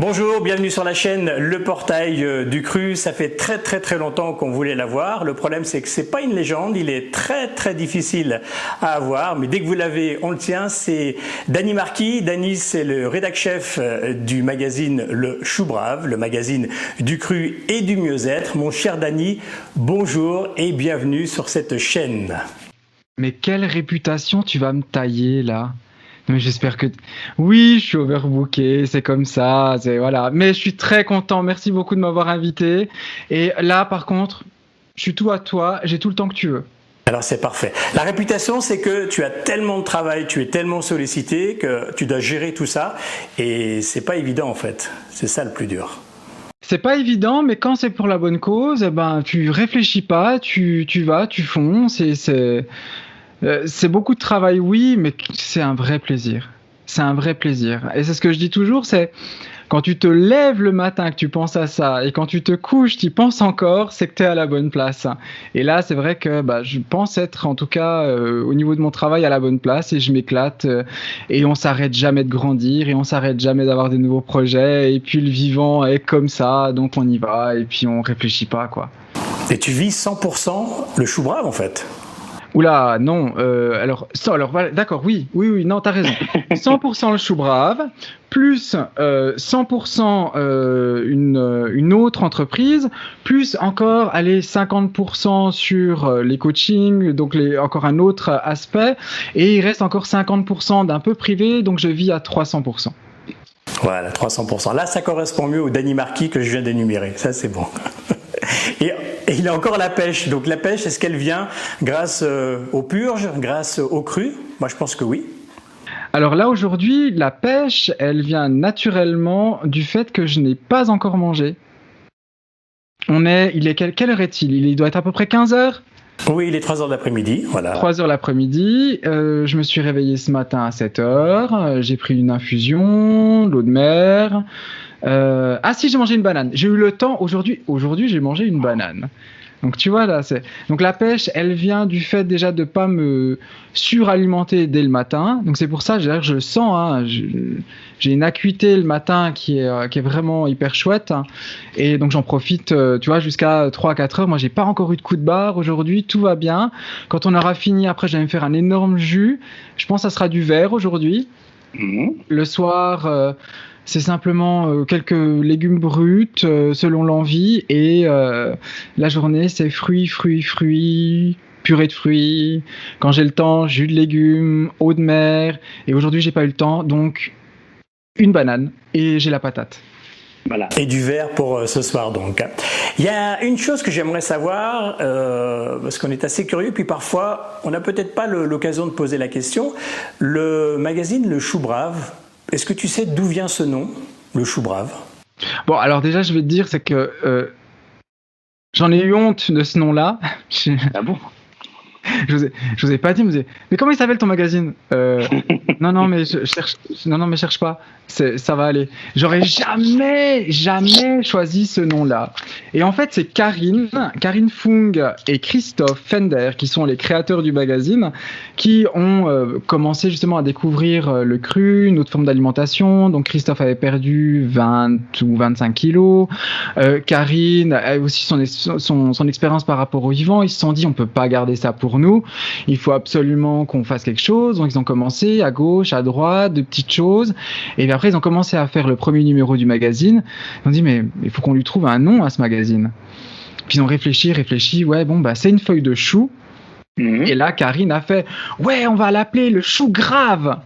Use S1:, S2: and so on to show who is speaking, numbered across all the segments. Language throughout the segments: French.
S1: Bonjour, bienvenue sur la chaîne Le Portail euh, du Cru. Ça fait très très très longtemps qu'on voulait l'avoir. Le problème c'est que c'est pas une légende, il est très très difficile à avoir, mais dès que vous l'avez, on le tient. C'est Dany Marquis. Dany, c'est le rédac chef euh, du magazine Le Chou Brave, le magazine du cru et du mieux-être. Mon cher Dany, bonjour et bienvenue sur cette chaîne.
S2: Mais quelle réputation tu vas me tailler là? Mais j'espère que oui, je suis overbooké, c'est comme ça, c'est voilà. Mais je suis très content. Merci beaucoup de m'avoir invité. Et là, par contre, je suis tout à toi. J'ai tout le temps que tu veux.
S1: Alors c'est parfait. La réputation, c'est que tu as tellement de travail, tu es tellement sollicité que tu dois gérer tout ça et c'est pas évident en fait. C'est ça le plus dur.
S2: C'est pas évident, mais quand c'est pour la bonne cause, eh ben tu réfléchis pas, tu, tu vas, tu fonces et c'est euh, c'est beaucoup de travail, oui, mais c'est un vrai plaisir. C'est un vrai plaisir. Et c'est ce que je dis toujours, c'est quand tu te lèves le matin, que tu penses à ça, et quand tu te couches, tu penses encore, c'est que tu es à la bonne place. Et là, c'est vrai que bah, je pense être, en tout cas, euh, au niveau de mon travail, à la bonne place, et je m'éclate, euh, et on s'arrête jamais de grandir, et on s'arrête jamais d'avoir des nouveaux projets, et puis le vivant est comme ça, donc on y va, et puis on réfléchit pas, quoi.
S1: Et tu vis 100% le chou brave, en fait
S2: Oula, non. Euh, alors, alors d'accord, oui, oui, oui, non, t'as raison. 100% le chou brave, plus 100% euh, euh, une, une, autre entreprise, plus encore, allez, 50% sur les coachings, donc les, encore un autre aspect, et il reste encore 50% d'un peu privé, donc je vis à 300%.
S1: Voilà, 300%. Là, ça correspond mieux au Danny Marquis que je viens d'énumérer. Ça, c'est bon. Et, il y a encore la pêche. Donc la pêche, est-ce qu'elle vient grâce euh, aux purges, grâce aux crues? Moi, je pense que oui.
S2: Alors là, aujourd'hui, la pêche, elle vient naturellement du fait que je n'ai pas encore mangé. On est, il est quelle, heure est-il? Il doit être à peu près 15 heures?
S1: Oui, il est 3 heures l'après-midi, voilà.
S2: 3 heures l'après-midi, euh, je me suis réveillé ce matin à 7 heures, euh, j'ai pris une infusion, l'eau de mer, euh, ah si, j'ai mangé une banane. J'ai eu le temps aujourd'hui. Aujourd'hui, j'ai mangé une banane. Donc tu vois là, c'est donc la pêche, elle vient du fait déjà de pas me suralimenter dès le matin. Donc c'est pour ça, je le sens. Hein, j'ai une acuité le matin qui est, euh, qui est vraiment hyper chouette. et donc j'en profite, euh, tu vois, jusqu'à 3 4 heures. Moi, j'ai pas encore eu de coup de barre aujourd'hui. Tout va bien. Quand on aura fini, après, je vais me faire un énorme jus. Je pense que ça sera du verre aujourd'hui. Mmh. Le soir. C'est simplement euh, quelques légumes bruts euh, selon l'envie et euh, la journée c'est fruits, fruits, fruits, purée de fruits. Quand j'ai le temps, jus de légumes, eau de mer. Et aujourd'hui j'ai pas eu le temps, donc une banane et j'ai la patate.
S1: Voilà. Et du verre pour ce soir donc. Il y a une chose que j'aimerais savoir, parce qu'on est assez curieux, puis parfois on n'a peut-être pas l'occasion de poser la question. Le magazine Le Chou Brave, est-ce que tu sais d'où vient ce nom, le chou brave?
S2: Bon, alors déjà, je vais te dire, c'est que euh, j'en ai eu honte de ce nom-là.
S1: ah bon?
S2: Je vous, ai, vous ai pas dit, mais, comment il s'appelle ton magazine euh, Non, non, mais je, cherche, non, non, mais cherche pas. Ça va aller. J'aurais jamais, jamais choisi ce nom-là. Et en fait, c'est Karine, Karine Fung et Christophe Fender, qui sont les créateurs du magazine, qui ont euh, commencé justement à découvrir euh, le cru, une autre forme d'alimentation. Donc Christophe avait perdu 20 ou 25 kilos. Karine a aussi son expérience par rapport au vivant. Ils se sont dit, on peut pas garder ça pour nous. Il faut absolument qu'on fasse quelque chose. Donc ils ont commencé à gauche, à droite, de petites choses. Et puis après, ils ont commencé à faire le premier numéro du magazine. Ils ont dit, mais il faut qu'on lui trouve un nom à ce magazine. Puis ils ont réfléchi, réfléchi. Ouais, bon, bah, c'est une feuille de chou. Mhm. Et là, Karine a fait, ouais, on va l'appeler le chou grave.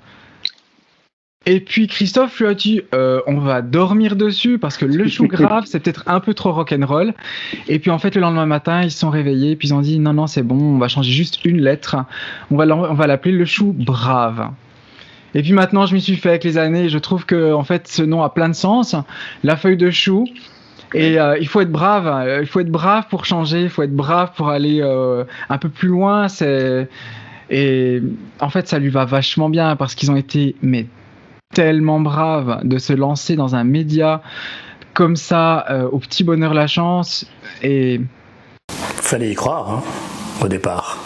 S2: Et puis Christophe lui a dit euh, on va dormir dessus parce que le chou grave c'est peut-être un peu trop rock'n'roll. Et puis en fait le lendemain matin ils se sont réveillés puis ils ont dit non non c'est bon on va changer juste une lettre on va l'appeler le chou brave. Et puis maintenant je m'y suis fait avec les années je trouve que en fait ce nom a plein de sens. La feuille de chou et euh, il faut être brave il faut être brave pour changer il faut être brave pour aller euh, un peu plus loin et en fait ça lui va vachement bien parce qu'ils ont été mais tellement brave de se lancer dans un média comme ça, euh, au petit bonheur la chance. Et.
S1: Fallait y croire, hein, au départ.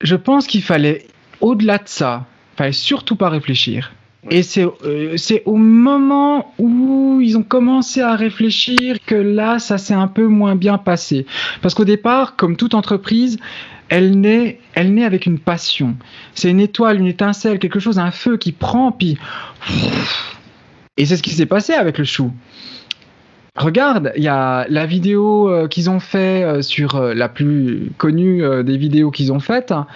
S2: Je pense qu'il fallait, au-delà de ça, fallait surtout pas réfléchir. Et c'est euh, c'est au moment où ils ont commencé à réfléchir que là, ça s'est un peu moins bien passé. Parce qu'au départ, comme toute entreprise, elle naît, elle naît avec une passion. C'est une étoile, une étincelle, quelque chose, un feu qui prend, puis... Et c'est ce qui s'est passé avec le chou. Regarde, il y a la vidéo euh, qu'ils ont fait euh, sur euh, la plus connue des vidéos qu'ils ont faites, hein,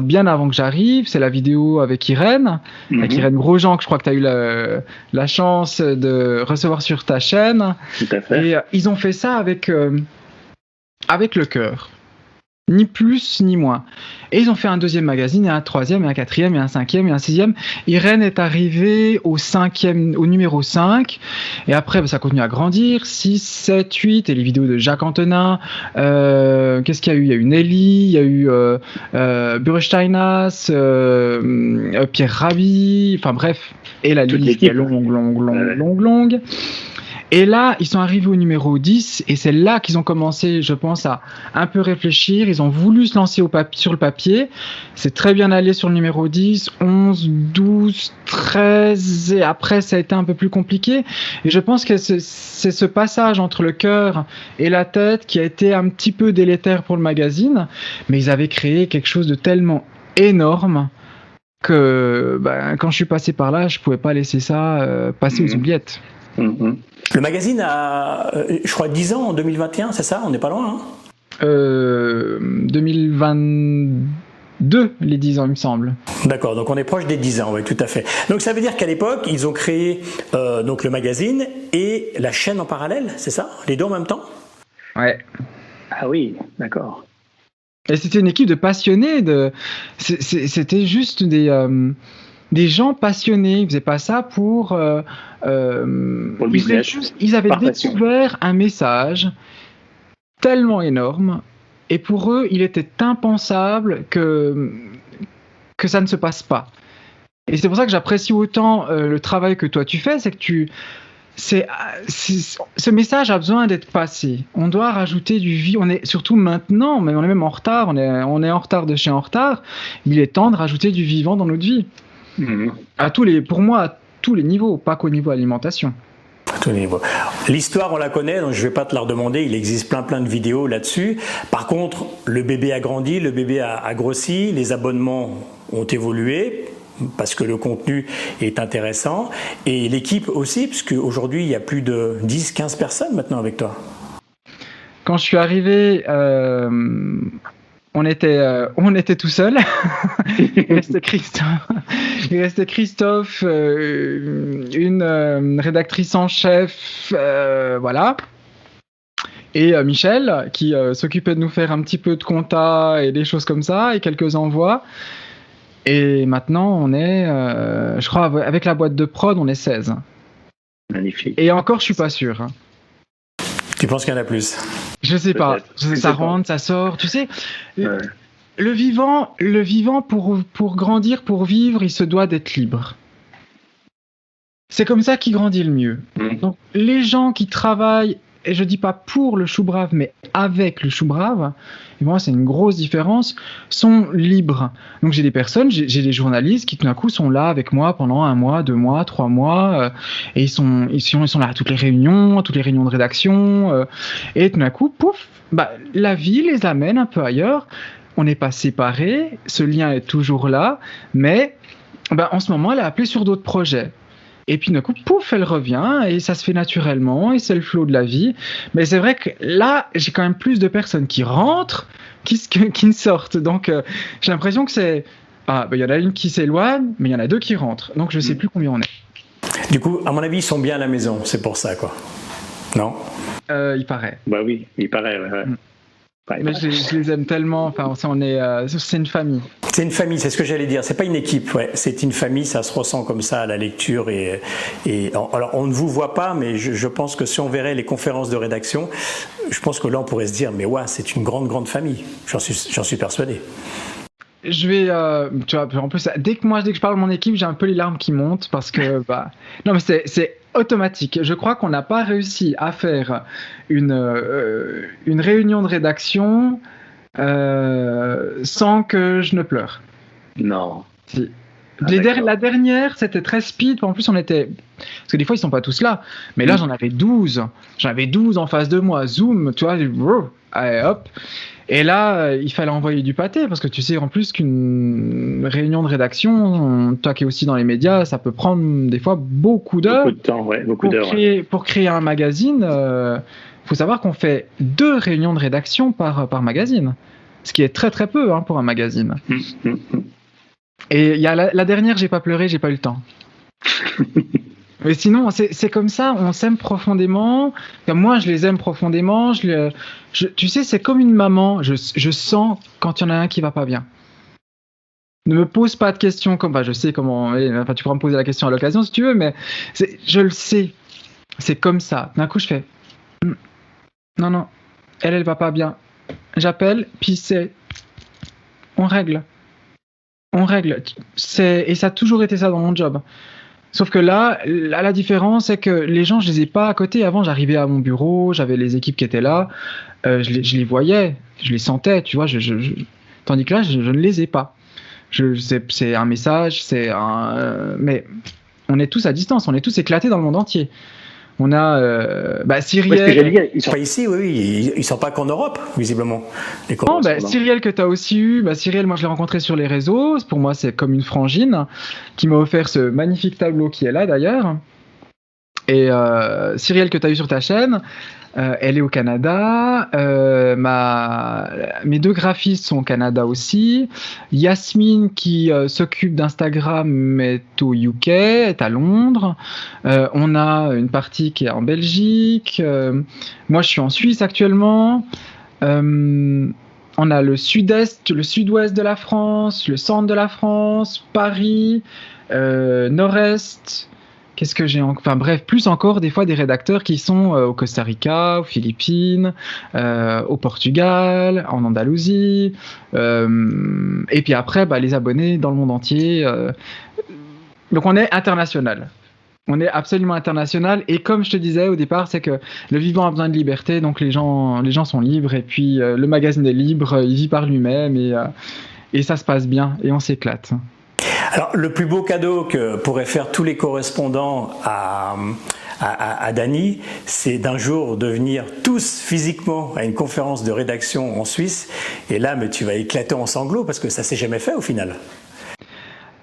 S2: bien avant que j'arrive, c'est la vidéo avec Irène, avec
S3: Mhm.
S2: Irène Grosjean, que je crois que tu as eu la, la chance de recevoir sur ta chaîne.
S3: Tout à fait.
S2: Et ils ont fait ça avec, avec le cœur. Ni plus ni moins. Et ils ont fait un deuxième magazine, et un troisième, et un quatrième, et un cinquième, et un sixième. Irène est arrivée au cinquième, au numéro 5. Et après, bah, ça continue à grandir. 6, 7, 8. Et les vidéos de Jacques Antonin. Euh, Qu'est-ce qu'il y a eu Il y a eu Nelly, il y a eu euh, euh, Bursteinas, euh, euh, Pierre Rabhi. Enfin bref. Et la
S3: Toute
S2: liste est longue, longue, longue, longue, longue. Et là, ils sont arrivés au numéro 10 et c'est là qu'ils ont commencé, je pense, à un peu réfléchir. Ils ont voulu se lancer au sur le papier. C'est très bien allé sur le numéro 10, 11, 12, 13 et après ça a été un peu plus compliqué. Et je pense que c'est ce passage entre le cœur et la tête qui a été un petit peu délétère pour le magazine. Mais ils avaient créé quelque chose de tellement énorme que ben, quand je suis passé par là, je pouvais pas laisser ça euh, passer aux
S3: Mhm.
S2: oubliettes.
S3: Mhm.
S1: Le magazine a, euh, je crois, 10 ans en 2021, c'est ça? On n'est pas loin. hein?
S2: Euh, 2022, les 10 ans, il me semble.
S1: D'accord, donc on est proche des 10 ans, oui, tout à fait. Donc ça veut dire qu'à l'époque, ils ont créé euh, donc le magazine et la chaîne en parallèle, c'est ça? Les deux en même temps?
S2: Ouais.
S3: Ah oui, d'accord.
S2: Et c'était une équipe de passionnés. De... C'était juste des, euh, des gens passionnés. Ils faisaient pas ça pour. euh, euh,
S3: Pour le
S2: ils,
S3: business.
S2: avaient
S3: passion.
S2: découvert un message tellement énorme. Et pour eux, il était impensable que, que ça ne se passe pas. Et c'est pour ça que j'apprécie autant euh, le travail que toi tu fais, c'est que tu, c'est- ce message a besoin d'être passé. On doit rajouter du vie. On est surtout maintenant, mais on est même en retard. On est, on est en retard de chez en retard. Il est temps de rajouter du vivant dans notre vie.
S3: Mhm.
S2: À tous les, pour moi, à tous les niveaux, pas qu'au niveau alimentation.
S1: L'histoire, on la connaît, donc je vais pas te la redemander. Il existe plein plein de vidéos là-dessus. Par contre, le bébé a grandi, le bébé a, a grossi, les abonnements ont évolué parce que le contenu est intéressant et l'équipe aussi, puisque aujourd'hui il y a plus de 10-15 personnes maintenant avec toi.
S2: Quand je suis arrivé, euh, on était, euh, on était tout seul. il restait Christophe, il restait Christophe euh, une euh, rédactrice en chef, euh, voilà. Et euh, Michel, qui euh, s'occupait de nous faire un petit peu de compta et des choses comme ça, et quelques envois. Et maintenant, on est, euh, je crois, avec la boîte de prod, on est 16.
S3: Magnifique.
S2: Et encore, je suis pas sûr. hein.
S1: Tu penses qu'il y en a plus?
S2: Je sais pas. Je sais, ça rentre, ça sort. Tu sais, le,
S3: Ouais.
S2: le vivant, le vivant pour, pour grandir, pour vivre, il se doit d'être libre. C'est comme ça qu'il grandit le mieux.
S3: Mhm.
S2: Donc, les gens qui travaillent, et je dis pas pour le chou brave, mais avec le chou brave, et moi c'est une grosse différence, sont libres. Donc j'ai des personnes, j'ai des journalistes qui tout d'un coup sont là avec moi pendant un mois, deux mois, trois mois, euh, et ils sont, ils, sont, là à toutes les réunions, à toutes les réunions de rédaction, euh, et tout d'un coup, pouf, bah, la vie les amène un peu ailleurs. On n'est pas séparés, ce lien est toujours là, mais bah, en ce moment elle est appelée sur d'autres projets. Et puis d'un coup, pouf, elle revient et ça se fait naturellement et c'est le flot de la vie. Mais c'est vrai que là, j'ai quand même plus de personnes qui rentrent qui, qui ne sortent. Donc euh, j'ai l'impression que c'est... Ah, bah, il y en a une qui s'éloigne, mais il y en a deux qui rentrent. Donc je sais
S3: Mm.
S2: plus combien on est.
S1: Du coup, à mon avis, ils sont bien à la maison, c'est pour ça quoi. Non?
S2: Euh, il paraît.
S3: Bah oui, il paraît. ouais, ouais.
S2: Mm. Je, les aime tellement. Enfin, on est, euh, c'est une famille.
S1: C'est une famille, c'est ce que j'allais dire. C'est pas une équipe, ouais. C'est une famille, ça se ressent comme ça à la lecture et, alors on ne vous voit pas, mais je, je pense que si on verrait les conférences de rédaction, je pense que là on pourrait se dire, mais ouais, c'est une grande grande famille. J'en suis, j'en suis persuadé.
S2: Je vais, euh, tu vois, en plus, dès que moi, dès que je parle de mon équipe, j'ai un peu les larmes qui montent parce que, bah, non, mais c'est, c'est automatique. Je crois qu'on n'a pas réussi à faire une, euh, une réunion de rédaction euh, sans que je ne pleure.
S3: Non.
S2: Si.
S3: Ah,
S2: Les der-
S3: d'accord.
S2: la dernière, c'était très speed. En plus, on était. Parce que des fois, ils sont pas tous là. Mais là,
S3: Mm.
S2: j'en avais 12. J'en avais 12 en face de moi. Zoom, tu vois. Allez, hop. Et là, euh, il fallait envoyer du pâté. Parce que tu sais, en plus, qu'une réunion de rédaction, toi qui es aussi dans les médias, ça peut prendre des fois beaucoup d'heures.
S3: Beaucoup de temps, ouais, beaucoup d'heures. ouais.
S2: pour créer un magazine, il faut savoir qu'on fait deux réunions de rédaction par, par magazine. Ce qui est très très peu hein, pour un magazine.
S3: Hum, hum, hum.
S2: Et il y a la, la dernière, j'ai pas pleuré, j'ai pas eu le temps. Mais sinon, c'est comme ça, on s'aime profondément. Moi, je les aime profondément. Je, tu sais, c'est comme une maman. Je, je sens quand il y en a un qui va pas bien. Ne me pose pas de questions comme. Bah, je sais comment. Enfin, tu pourras me poser la question à l'occasion si tu veux, mais je le sais. C'est comme ça. D'un coup, je fais. Hmm. Non, non. Elle, elle va pas bien. J'appelle, puis c'est. On règle. On règle. Et ça a toujours été ça dans mon job. Sauf que là, la différence, c'est que les gens, je les ai pas à côté. Avant, j'arrivais à mon bureau, j'avais les équipes qui étaient là, euh, je, les, voyais, je les sentais, tu vois. Tandis que là, je, ne les ai pas. C'est un message, c'est un. euh, mais on est tous à distance, on est tous éclatés dans le monde entier. On a euh, bah,
S3: ils sont
S1: Pas ici, oui, oui. Ils ne sont pas qu'en Europe, visiblement. Les
S2: Non, bah, Cyrielle que tu as aussi eu, bah, Cyrielle, moi je l'ai rencontré sur les réseaux, pour moi c'est comme une frangine, qui m'a offert ce magnifique tableau qui est là d'ailleurs. Et euh, Cyrielle que tu as eu sur ta chaîne, euh, elle est au Canada, euh, mes deux graphistes sont au Canada aussi, Yasmine qui s'occupe d'Instagram est au UK, est à Londres, on a une partie qui est en Belgique, moi je suis en Suisse actuellement. On a le sud-est, le sud-ouest de la France, le centre de la France, Paris, nord-est. Qu'est-ce que j'ai en- Enfin bref, plus encore des fois des rédacteurs qui sont euh, au Costa Rica, aux Philippines, euh, au Portugal, en Andalousie. euh, et puis après, bah, les abonnés dans le monde entier. Donc on est international. On est absolument international. Et comme je te disais au départ, c'est que le vivant a besoin de liberté, donc les gens, les gens sont libres. Et puis le magazine est libre, il vit par lui-même et, et ça se passe bien et on s'éclate.
S1: Alors, le plus beau cadeau que pourraient faire tous les correspondants à, à, à- à Dany, c'est d'un jour de venir tous physiquement à une conférence de rédaction en Suisse. Et là, mais tu vas éclater en sanglots parce que ça s'est jamais fait au final.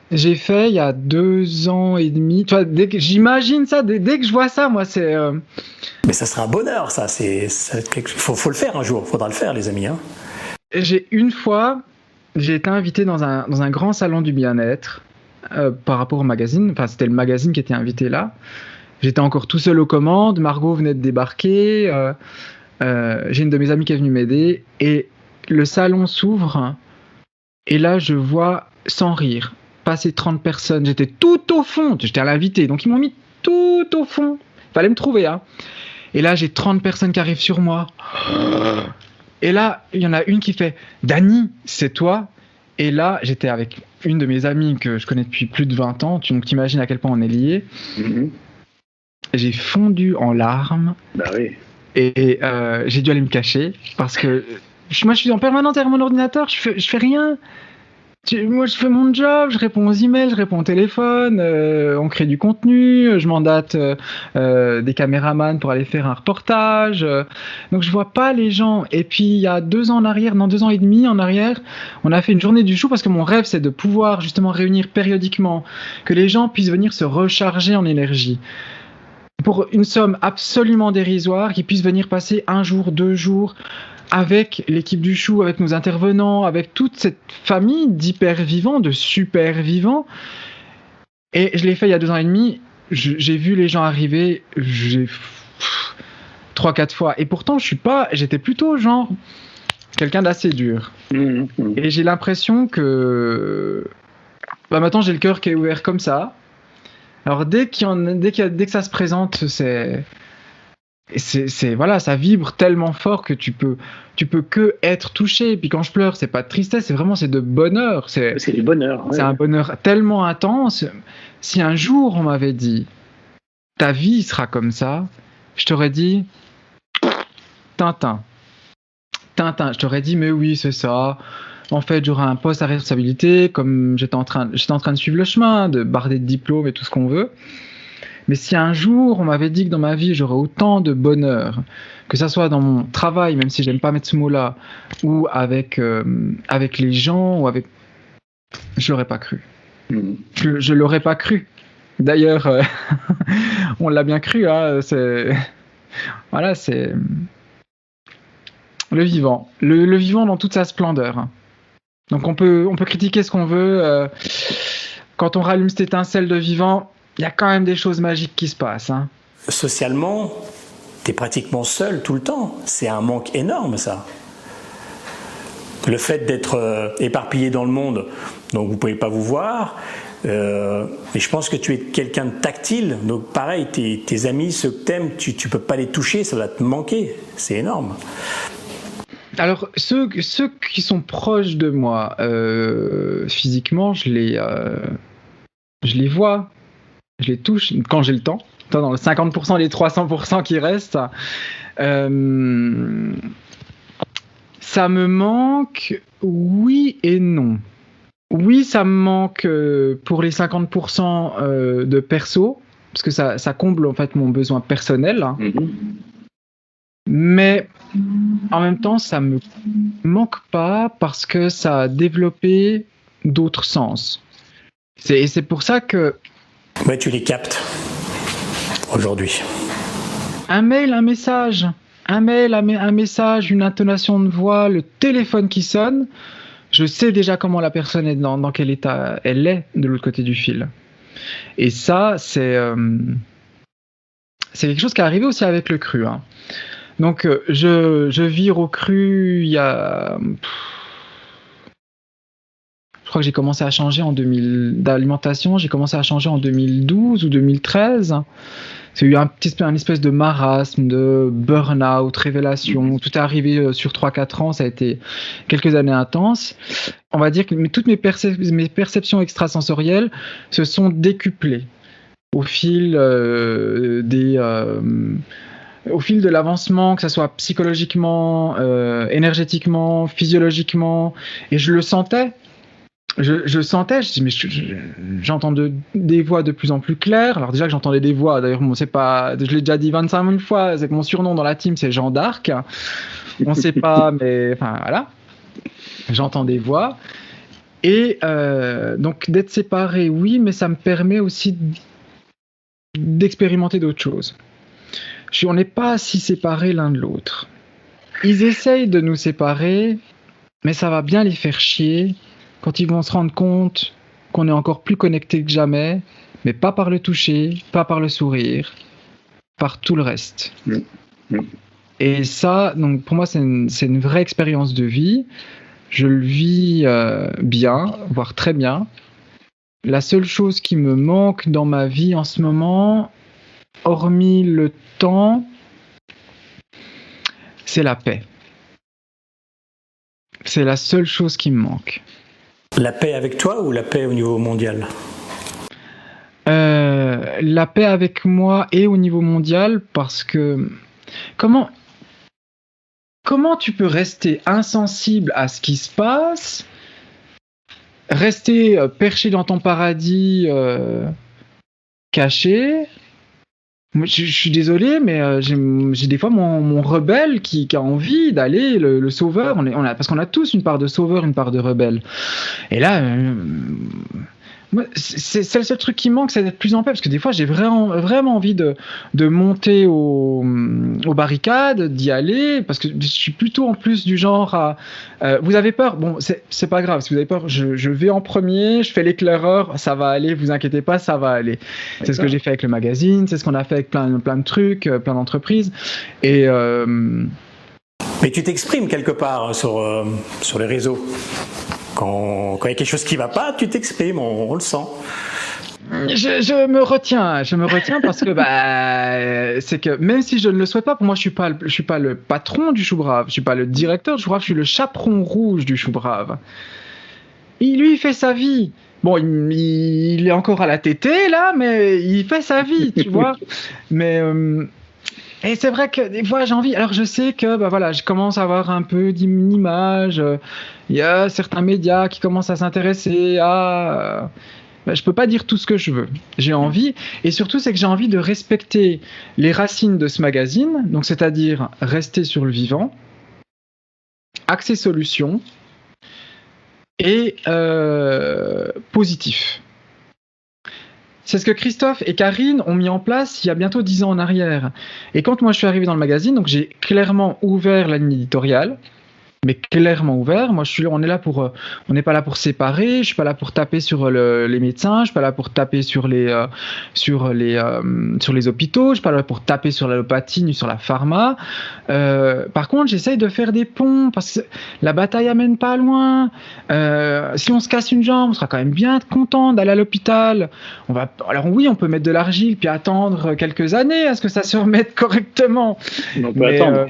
S2: J'ai fait il y a deux ans et demi. Tu vois, dès que j'imagine ça, dès, dès que je vois ça, moi c'est. euh,
S1: Mais ça sera un bonheur, ça. C'est, faut le faire un jour. Faudra le faire, les amis. hein.
S2: J'ai une fois, j'ai été invité dans un, dans un grand salon du bien-être euh, par rapport au magazine. Enfin, c'était le magazine qui était invité là. J'étais encore tout seul aux commandes. Margot venait de débarquer. euh, euh, j'ai une de mes amies qui est venue m'aider. Et le salon s'ouvre. Et là, je vois, sans rire, passer 30 personnes. J'étais tout au fond. J'étais à l'invité. Donc, ils m'ont mis tout au fond. Fallait me trouver, hein. Et là, j'ai 30 personnes qui arrivent sur moi. Et là, il y en a une qui fait Dany, c'est toi Et là, j'étais avec une de mes amies que je connais depuis plus de 20 ans. Tu donc t'imagines à quel point on est liés.
S3: Mhm.
S2: J'ai fondu en larmes
S3: Bah oui.
S2: et euh, j'ai dû aller me cacher parce que je- moi, je suis en permanence derrière mon ordinateur. Je fais, je fais rien. Moi, je fais mon job, je réponds aux emails, je réponds au téléphone, euh, on crée du contenu, je mandate euh, euh, des caméramans pour aller faire un reportage. donc, je vois pas les gens. Et puis, il y a deux ans en arrière, non, deux ans et demi en arrière, on a fait une journée du chou parce que mon rêve, c'est de pouvoir justement réunir périodiquement, que les gens puissent venir se recharger en énergie. Pour une somme absolument dérisoire, qu'ils puissent venir passer un jour, deux jours avec l'équipe du chou, avec nos intervenants, avec toute cette famille d'hyper vivants, de super vivants. Et je l'ai fait il y a deux ans et demi. J'ai vu les gens arriver, j'ai trois, quatre fois. Et pourtant, je suis pas, j'étais plutôt genre quelqu'un d'assez dur.
S3: Mhm, mhm.
S2: Et j'ai l'impression que bah, maintenant j'ai le cœur qui est ouvert comme ça. Alors dès, qu'il y en a- dès, y a- dès que ça se présente, c'est c'est voilà, ça vibre tellement fort que tu peux tu peux que être touché. Et puis quand je pleure, c'est pas de tristesse, c'est vraiment c'est de bonheur. C'est
S3: C'est du bonheur. ouais.
S2: c'est un bonheur tellement intense. Si un jour on m'avait dit ta vie sera comme ça, je t'aurais dit Tintin. Tintin, je t'aurais dit mais oui, c'est ça. en fait, j'aurai un poste à responsabilité, comme j'étais en train, j'étais en train de suivre le chemin, de barder de diplômes et tout ce qu'on veut. Mais si un jour on m'avait dit que dans ma vie j'aurais autant de bonheur, que ça soit dans mon travail, même si j'aime pas mettre ce mot-là, ou avec euh, avec les gens, ou avec, je l'aurais pas cru.
S3: Mm.
S2: Je, je l'aurais pas cru. D'ailleurs, euh, on l'a bien cru. Hein, c'est voilà, c'est le vivant, le, le vivant dans toute sa splendeur. Donc on peut on peut critiquer ce qu'on veut. euh, quand on rallume cette étincelle de vivant, il y a quand même des choses magiques qui se passent. hein.
S1: Socialement, tu es pratiquement seul tout le temps. C'est un manque énorme, ça. Le fait d'être euh, éparpillé dans le monde, donc vous ne pouvez pas vous voir. euh, et je pense que tu es quelqu'un de tactile, donc pareil, tes, tes amis, ceux que t'aimes, tu ne peux pas les toucher, ça va te manquer. C'est énorme.
S2: Alors, ceux, ceux qui sont proches de moi euh, physiquement, je les, euh, je les vois, je les touche quand j'ai le temps. Dans les 50%, les 300% qui restent, euh, ça me manque, oui et non. Oui, ça me manque euh, pour les 50% euh, de perso, parce que ça, ça comble en fait mon besoin personnel.
S3: Mhm.
S2: Mais en même temps, ça me manque pas parce que ça a développé d'autres sens. C'est, et c'est pour ça que
S1: Ouais, tu les captes aujourd'hui.
S2: un mail, un message, un mail, un, me- un message, une intonation de voix, le téléphone qui sonne, je sais déjà comment la personne est dans, dans quel état elle est de l'autre côté du fil. Et ça, c'est euh, quelque chose qui est arrivé aussi avec le cru. hein. Donc, euh, je, je vire au cru il y a. crois que j'ai commencé à changer en 2000 d'alimentation. J'ai commencé à changer en 2012 ou 2013. C'est eu un petit un espèce de marasme, de burn-out, révélation. Tout est arrivé euh, sur 3-4 ans. Ça a été quelques années intenses. On va dire que toutes mes, percep- mes perceptions extrasensorielles se sont décuplées au fil euh, des. euh, au fil de l'avancement, que ce soit psychologiquement, euh, énergétiquement, physiologiquement, et je le sentais. Je, je sentais, je dis, mais je- je- j'entends de- des voix de plus en plus claires. Alors déjà que j'entendais des voix, d'ailleurs, c'est pas, je l'ai déjà dit 25 000 fois, c'est que mon surnom dans la team, c'est Jean d'Arc. On sait pas, mais enfin voilà. J'entends des voix. Et euh, donc d'être séparé, oui, mais ça me permet aussi d'expérimenter d'autres choses. Je on n'est pas si séparés l'un de l'autre. Ils essayent de nous séparer, mais ça va bien les faire chier quand ils vont se rendre compte qu'on est encore plus connectés que jamais, mais pas par le toucher, pas par le sourire, par tout le reste. Et ça, donc pour moi, c'est une, c'est une vraie expérience de vie. Je le vis euh, bien, voire très bien. La seule chose qui me manque dans ma vie en ce moment, hormis le temps, c'est la paix. C'est la seule chose qui me manque.
S1: La paix avec toi ou la paix au niveau mondial
S2: Euh, la paix avec moi et au niveau mondial parce que comment comment tu peux rester insensible à ce qui se passe, rester euh, perché dans ton paradis euh, caché. Je, suis désolé, mais euh, j'ai des fois mon, mon rebelle qui, qui a envie d'aller le, le sauveur. On est, on a, parce qu'on a tous une part de sauveur, une part de rebelle. Et là, euh, c'est le seul truc qui manque, c'est d'être plus en paix, parce que des fois, j'ai vraiment, vraiment envie de, de monter au, aux barricades, d'y aller, parce que je suis plutôt en plus du genre à... euh, vous avez peur? Bon, c'est pas grave, si vous avez peur, je, je vais en premier, je fais l'éclaireur, ça va aller, vous inquiétez pas, ça va aller. C'est ce que j'ai fait avec le magazine, c'est ce qu'on a fait avec plein, plein de trucs, euh, plein d'entreprises. Et... euh,
S1: Mais tu t'exprimes quelque part sur, euh, sur les réseaux. Quand quand il y a quelque chose qui va pas, tu t'exprimes, on, on le sent.
S2: Je, je me retiens, je me retiens parce que bah, euh, c'est que même si je ne le souhaite pas, pour moi je suis pas, le- je suis pas le patron du chou brave, je suis pas le directeur du chou brave, je suis le chaperon rouge du chou brave. Il lui fait sa vie. Bon, il, il est encore à la tétée là, mais il fait sa vie, tu vois. Mais euh, Et c'est vrai que des fois j'ai envie. Alors je sais que bah voilà, je commence à avoir un peu d'image. Il y a certains médias qui commencent à s'intéresser à. bah, je peux pas dire tout ce que je veux. J'ai envie, et surtout c'est que j'ai envie de respecter les racines de ce magazine, donc c'est-à-dire rester sur le vivant, accès solution et euh, positif. C'est ce que Christophe et Karine ont mis en place il y a bientôt dix ans en arrière. Et quand moi je suis arrivé dans le magazine, donc j'ai clairement ouvert la ligne éditoriale, mais clairement ouvert. Moi, je suis, on est là pour, euh, on n'est pas là pour séparer. Je suis pas là pour taper sur le- les médecins. Je suis pas là pour taper sur les, euh, sur les, euh, sur les hôpitaux. Je suis pas là pour taper sur l'allopathie ni sur la pharma. Euh, par contre, j'essaye de faire des ponts parce que la bataille amène pas loin. Euh, si on se casse une jambe, on sera quand même bien content d'aller à l'hôpital. On va, alors oui, on peut mettre de l'argile puis attendre quelques années à ce que ça se remette correctement.
S3: On peut
S2: Mais,
S3: attendre.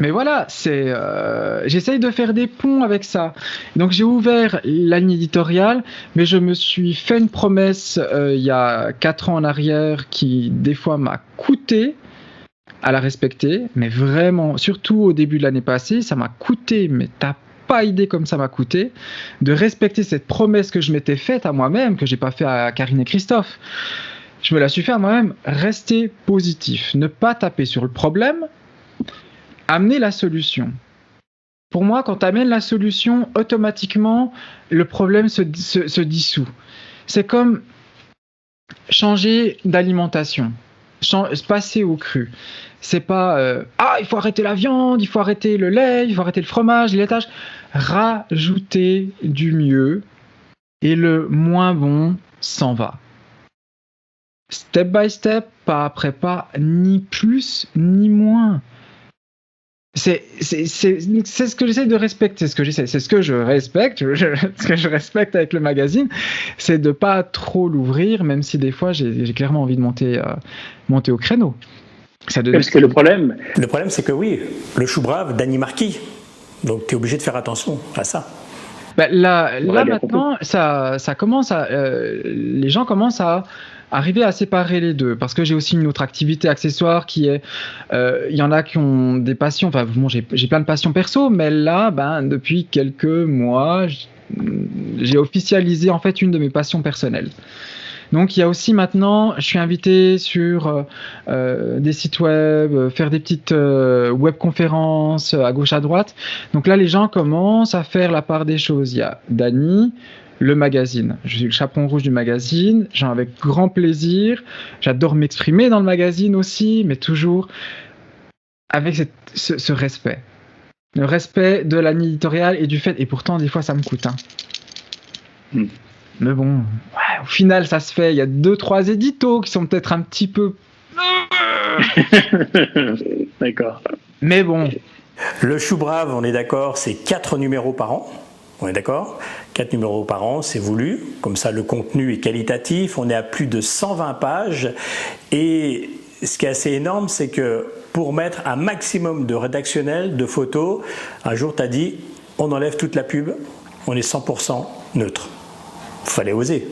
S2: Mais voilà, c'est, euh, j'essaye de faire des ponts avec ça. Donc j'ai ouvert la ligne éditoriale, mais je me suis fait une promesse euh, il y a quatre ans en arrière qui des fois m'a coûté à la respecter, mais vraiment, surtout au début de l'année passée, ça m'a coûté, mais t'as pas idée comme ça m'a coûté, de respecter cette promesse que je m'étais faite à moi-même, que j'ai pas fait à Karine et Christophe. Je me la suis fait à moi-même, rester positif, ne pas taper sur le problème, amener la solution. Pour moi, quand tu amènes la solution, automatiquement, le problème se, dissout. C'est comme changer d'alimentation, passer au cru. C'est pas euh, ah il faut arrêter la viande, il faut arrêter le lait, il faut arrêter le fromage, les laitages. Rajouter du mieux et le moins bon s'en va. Step by step, pas après pas, ni plus ni moins. C'est c'est- c'est- c'est ce que j'essaie de respecter, c'est ce que j'essaie, c'est ce que je respecte, je- ce que je respecte avec le magazine, c'est de pas trop l'ouvrir, même si des fois j'ai clairement envie de monter, euh, monter au créneau. Ça devient-
S3: Parce que le problème,
S1: Le problème, c'est que oui, le chou brave, Danny Marquis. Donc, tu es obligé de faire attention à ça.
S2: Bah, là, là maintenant, ça, ça commence à, euh, les gens commencent à arriver à séparer les deux parce que j'ai aussi une autre activité accessoire qui est, euh, il y en a qui ont des passions, enfin bon, j'ai plein de passions perso, mais là, ben depuis quelques mois, j'ai officialisé en fait une de mes passions personnelles. Donc il y a aussi maintenant, je suis invité sur euh, euh, des sites web, euh, faire des petites euh, webconférences euh, à gauche à droite. Donc là, les gens commencent à faire la part des choses. Il y a Dany, le magazine. Je suis le chaperon rouge du magazine. J'en avec grand plaisir. J'adore m'exprimer dans le magazine aussi, mais toujours avec cette- ce, ce respect. Le respect de la ligne éditoriale et du fait. Et pourtant, des fois, ça me coûte. hein.
S3: Hmm.
S2: Mais bon, ouais, au final, ça se fait. Il y a deux, trois éditos qui sont peut-être un petit peu.
S3: d'accord.
S2: Mais bon,
S1: Le chou brave, on est d'accord, c'est 4 numéros par an. On est d'accord? 4 numéros par an, c'est voulu. Comme ça, le contenu est qualitatif. On est à plus de 120 pages. Et ce qui est assez énorme, c'est que pour mettre un maximum de rédactionnel, de photos, un jour, tu as dit, on enlève toute la pub, on est 100% neutre. Fallait oser.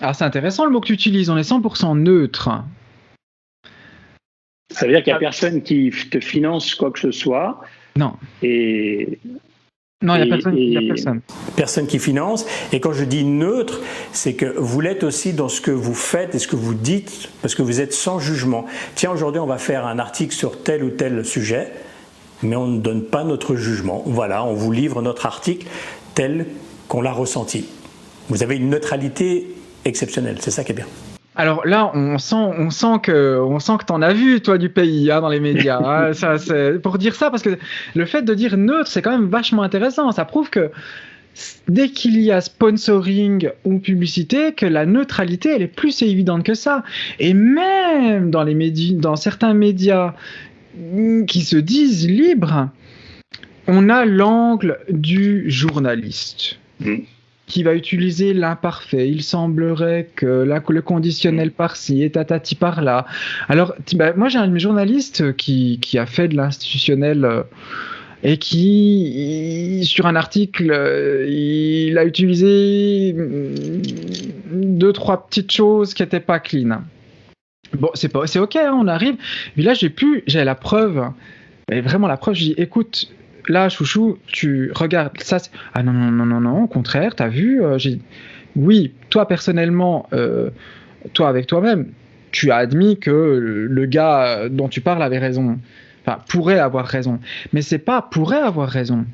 S2: alors c'est intéressant le mot que tu utilises. On est 100% neutre.
S3: Ça veut dire qu'il n'y a personne qui te finance quoi que ce soit.
S2: Non,
S3: Et
S2: non, il n'y a personne. il y a
S3: et-
S2: personne.
S1: personne qui finance. Et quand je dis neutre, c'est que vous l'êtes aussi dans ce que vous faites et ce que vous dites, parce que vous êtes sans jugement. Tiens, aujourd'hui, on va faire un article sur tel ou tel sujet, mais on ne donne pas notre jugement. Voilà, on vous livre notre article tel qu'on l'a ressenti. Vous avez une neutralité exceptionnelle, c'est ça qui est bien.
S2: Alors là, on sent, on sent que, on sent que t'en as vu toi du pays hein, dans les médias. hein. ça, c'est pour dire ça parce que le fait de dire neutre, c'est quand même vachement intéressant. Ça prouve que dès qu'il y a sponsoring ou publicité, que la neutralité, elle est plus évidente que ça. Et même dans les médias, dans certains médias mm, qui se disent libres, on a l'angle du journaliste
S3: Mhm.
S2: Qui va utiliser l'imparfait. Il semblerait que le conditionnel par-ci et tatati par-là. Alors, bah, moi, j'ai un de mes journalistes qui, a fait de l'institutionnel euh, et qui, sur un article, euh, il a utilisé mm, deux, trois petites choses qui n'étaient pas clean. Bon, c'est ok, hein, on arrive. Mais là, j'ai plus, j'ai la preuve, et vraiment la preuve. Je dis, écoute, là, chouchou, tu regardes ça. Ah non, non, non, non, non, au contraire, t'as vu euh. Oui, toi personnellement, euh, toi avec toi-même, tu as admis que le gars dont tu parles avait raison. Enfin, pourrait avoir raison. Mais c'est pas pourrait avoir raison.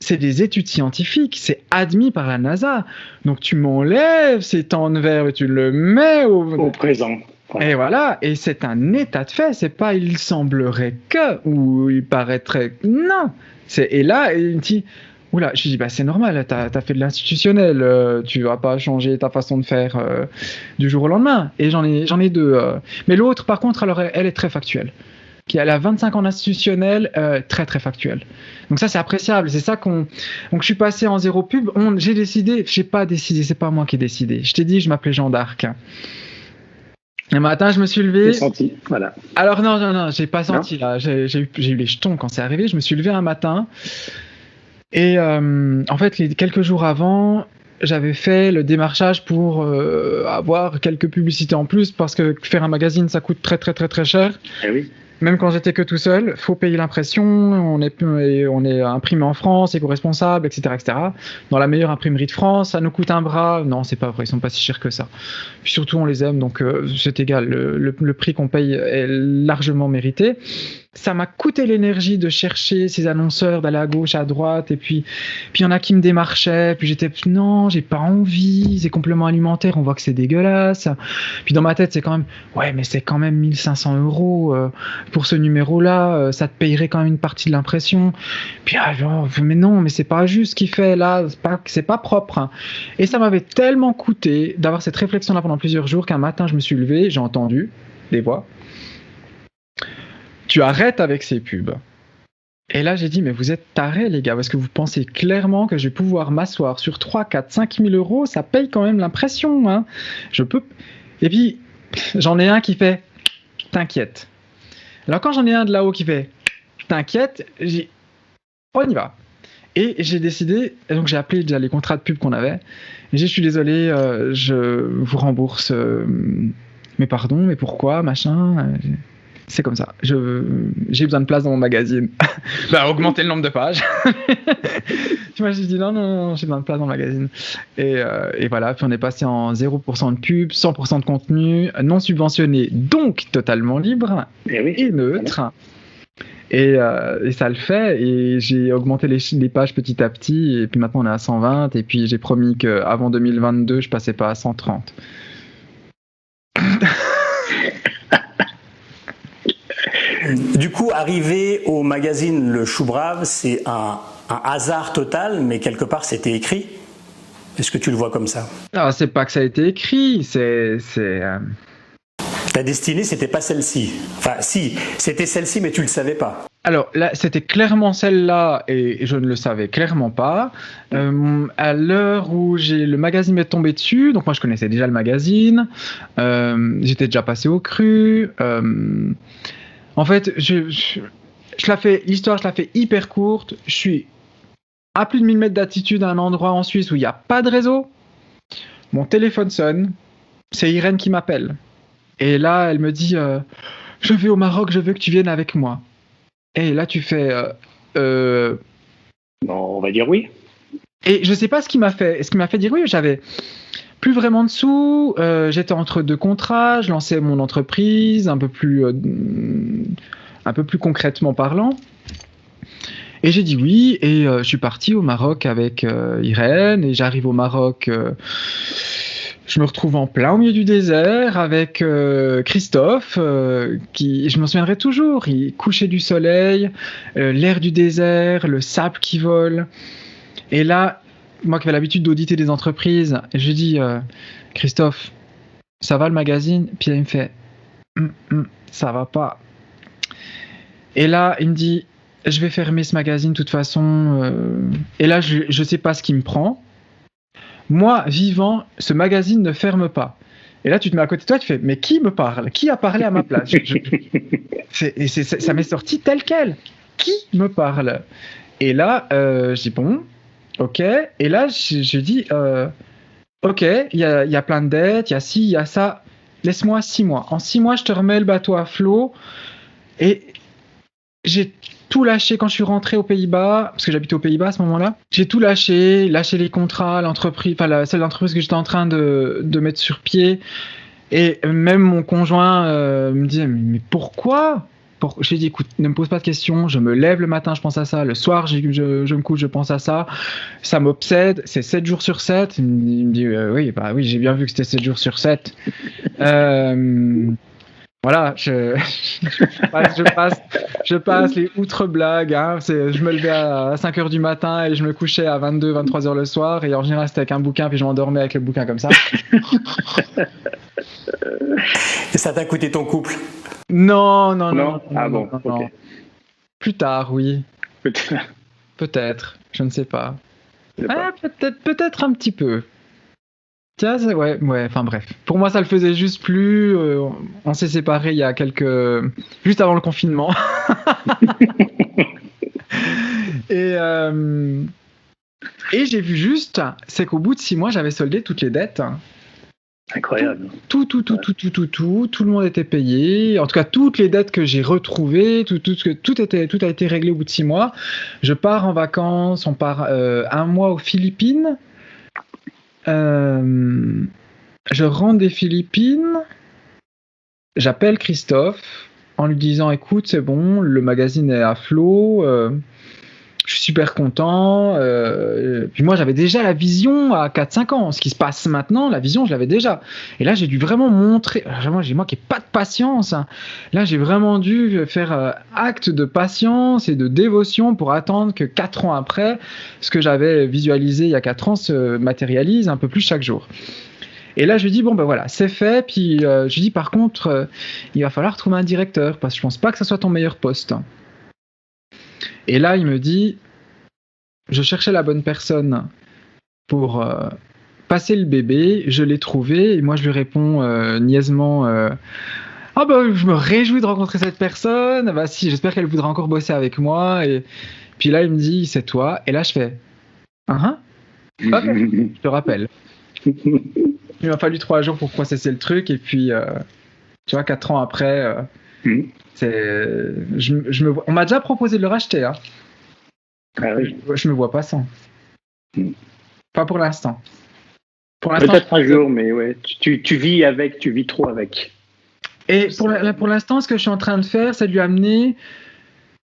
S2: C'est des études scientifiques, c'est admis par la NASA. Donc tu m'enlèves ces temps de verre et tu le mets Au
S3: présent.
S2: Et voilà, et c'est un état de fait, c'est pas il semblerait que, ou il paraîtrait. Non Et là, il me dit Oula, je dis bah, c'est normal, t'as as fait de l'institutionnel, euh, tu vas pas changer ta façon de faire euh, du jour au lendemain. Et j'en ai, ai deux. euh. Mais l'autre, par contre, alors, elle, est très factuelle. Qui elle a 25 ans d'institutionnel, très très factuelle. Donc ça c'est appréciable, c'est ça qu'on. Donc je suis passé en zéro pub. J'ai décidé, j'ai pas décidé, c'est pas moi qui ai décidé. Je t'ai dit, je m'appelais Jean d'Arc. Un matin, je me suis levé.
S3: J'ai senti. Voilà.
S2: Alors non, non, non, j'ai pas senti là. J'ai j'ai eu, j'ai eu les jetons quand c'est arrivé. Je me suis levé un matin et euh, en fait, les quelques jours avant, j'avais fait le démarchage pour euh, avoir quelques publicités en plus parce que faire un magazine, ça coûte très très très très cher.
S3: Eh oui.
S2: Même quand j'étais que tout seul, faut payer l'impression, on est, on est imprimé en France, éco-responsable, etc., etc. Dans la meilleure imprimerie de France, ça nous coûte un bras. Non, c'est pas vrai, ils sont pas si chers que ça. Puis surtout, on les aime, donc euh, c'est égal. Le, le- le prix qu'on paye est largement mérité. Ça m'a coûté l'énergie de chercher ces annonceurs, d'aller à gauche, à droite, et puis puis il y en a qui me démarchaient, puis j'étais non, j'ai pas envie, ces compléments alimentaires, on voit que c'est dégueulasse. Puis dans ma tête, c'est quand même, ouais, mais c'est quand même 1500 euros euh, pour ce numéro-là, euh, ça te payerait quand même une partie de l'impression. Puis ah, mais non, mais c'est pas juste ce qu'il fait là, c'est pas, c'est pas propre. hein. Et ça m'avait tellement coûté d'avoir cette réflexion-là pendant plusieurs jours qu'un matin, je me suis levé, j'ai entendu des voix. Tu arrêtes avec ces pubs. Et là, j'ai dit, mais vous êtes tarés, les gars, parce que vous pensez clairement que je vais pouvoir m'asseoir sur 3, 4, 5 000 euros, ça paye quand même l'impression. Hein. Je peux. Et puis, j'en ai un qui fait, t'inquiète. Alors, quand j'en ai un de là-haut qui fait, t'inquiète, j'ai on y va. Et j'ai décidé, donc j'ai appelé déjà les contrats de pub qu'on avait. J'ai dit, je suis désolé, euh, je vous rembourse. euh, mais pardon, mais pourquoi, machin euh, C'est comme ça. Je, j'ai besoin de place dans mon magazine. bah, augmenter le nombre de pages. tu vois, j'ai dit non, non, non, j'ai besoin de place dans le magazine. Et, euh, et voilà, puis on est passé en 0% de pub, 100% de contenu, non subventionné, donc totalement libre
S3: Eh oui.
S2: et neutre. Et, euh, et ça le fait. Et j'ai augmenté les, les pages petit à petit. Et puis maintenant, on est à 120. Et puis j'ai promis qu'avant 2022, je passais pas à 130.
S1: Du coup, arriver au magazine Le Chou Brave, c'est un, un hasard total, mais quelque part c'était écrit. Est-ce que tu le vois comme ça?
S2: Ah, c'est pas que ça a été écrit. C'est. c'est euh,
S1: Ta destinée, c'était pas celle-ci. Enfin, si, c'était celle-ci, mais tu le savais pas.
S2: Alors là, c'était clairement celle-là et je ne le savais clairement pas. Euh, à l'heure où j'ai le magazine m'est tombé dessus, donc moi je connaissais déjà le magazine, euh, j'étais déjà passé au cru. Euh, en fait, je, je, je la fais, l'histoire, je la fais hyper courte. Je suis à plus de 1000 mètres d'altitude à un endroit en Suisse où il n'y a pas de réseau. Mon téléphone sonne, c'est Irène qui m'appelle. Et là, elle me dit euh, Je vais au Maroc, je veux que tu viennes avec moi. Et là, tu fais. euh, euh,
S3: Bon, on va dire oui.
S2: et je sais pas ce qui m'a fait. Ce qui m'a fait dire oui, j'avais plus vraiment de sous. euh, J'étais entre deux contrats. Je lançais mon entreprise un peu plus, euh, un peu plus concrètement parlant. Et j'ai dit oui. Et euh, je suis parti au Maroc avec Irène. Et j'arrive au Maroc. je me retrouve en plein au milieu du désert avec Christophe, qui, je m'en souviendrai toujours, il couchait du soleil, l'air du désert, le sable qui vole. Et là, moi qui avais l'habitude d'auditer des entreprises, je dis euh, Christophe, ça va le magazine? Puis là, il me fait Hum, hum, ça va pas. Et là, il me dit je vais fermer ce magazine de toute façon. euh. Et là, je, je sais pas ce qui me prend. Moi, vivant, ce magazine ne ferme pas. Et là, tu te mets à côté de toi, tu fais, mais qui me parle? Qui a parlé à ma place? Je- Ça m'est sorti tel quel. Qui me parle? Et là, euh, je dis, bon, ok. Et là, je, dis, euh, ok, il y a, plein de dettes, il y a ci, il y a ça. laisse-moi six mois. En six mois, je te remets le bateau à flot. Et j'ai tout lâché quand je suis rentré aux Pays-Bas, parce que j'habitais aux Pays-Bas à ce moment-là. J'ai tout lâché, lâché les contrats, l'entreprise, enfin la seule entreprise que j'étais en train de, mettre sur pied. Et même mon conjoint euh, me disait mais pourquoi? Pour... Je lui ai dit écoute, ne me pose pas de questions. Je me lève le matin, je pense à ça. Le soir, je, je, je me couche, je pense à ça. Ça m'obsède. C'est 7 jours sur 7. Il me, dit euh, oui, bah oui, j'ai bien vu que c'était 7 jours sur 7. euh, voilà, je, je, passe, je, passe, je passe les outre blagues. Hein, je me levais à 5 heures du matin et je me couchais à 22, 23 heures le soir. Et en général, c'était avec un bouquin, puis je m'endormais avec le bouquin comme ça.
S1: et ça t'a coûté ton couple?
S2: Non non, non, non, non.
S3: Ah bon,
S2: non,
S3: ok.
S2: Plus tard, oui.
S3: Peut-être.
S2: Peut-être, je ne sais pas. Ah,
S3: pas.
S2: peut-être, peut-être un petit peu. Tiens, ouais, ouais, enfin bref. Pour moi, ça le faisait juste plus. euh, on s'est séparés il y a quelques. juste avant le confinement. Et, euh, et j'ai vu juste, c'est qu'au bout de six mois, j'avais soldé toutes les dettes.
S3: Incroyable.
S2: Tout, tout, tout, tout, tout, tout, tout, tout le monde était payé. En tout cas, toutes les dettes que j'ai retrouvées, tout, tout, tout, tout a été réglé au bout de six mois. Je pars en vacances, on part euh, un mois aux Philippines. Euh, je rentre des Philippines. J'appelle Christophe en lui disant écoute, c'est bon, le magazine est à flot. euh, je suis super content. euh, puis moi, j'avais déjà la vision à 4-5 ans. Ce qui se passe maintenant, la vision, je l'avais déjà. Et là, j'ai dû vraiment montrer. Vraiment, j'ai moi qui n'ai pas de patience. hein. Là, j'ai vraiment dû faire euh, acte de patience et de dévotion pour attendre que 4 ans après, ce que j'avais visualisé il y a 4 ans se matérialise un peu plus chaque jour. Et là, je lui dis, bon, ben voilà, c'est fait. Puis euh, je lui dis, par contre, euh, il va falloir trouver un directeur parce que je pense pas que ça soit ton meilleur poste. Et là, il me dit, je cherchais la bonne personne pour euh, passer le bébé, je l'ai trouvé, et moi je lui réponds euh, niaisement, euh, ah bah je me réjouis de rencontrer cette personne, bah si, j'espère qu'elle voudra encore bosser avec moi, et puis là il me dit, c'est toi, et là je fais, ah ah, ok. je te rappelle. Il m'a fallu trois jours pour processer le truc, et puis, euh, tu vois, quatre ans après, c'est, je, je me, vois- on m'a déjà proposé de le racheter, hein.
S3: Ah oui.
S2: Je, je me vois pas sans.
S3: Hmm.
S2: Pas pour l'instant. Pour l'instant.
S3: Peut-être un jour, mais ouais, tu, tu- vis avec, tu vis trop avec.
S2: Et pour la- pour l'instant, ce que je suis en train de faire, c'est de lui amener.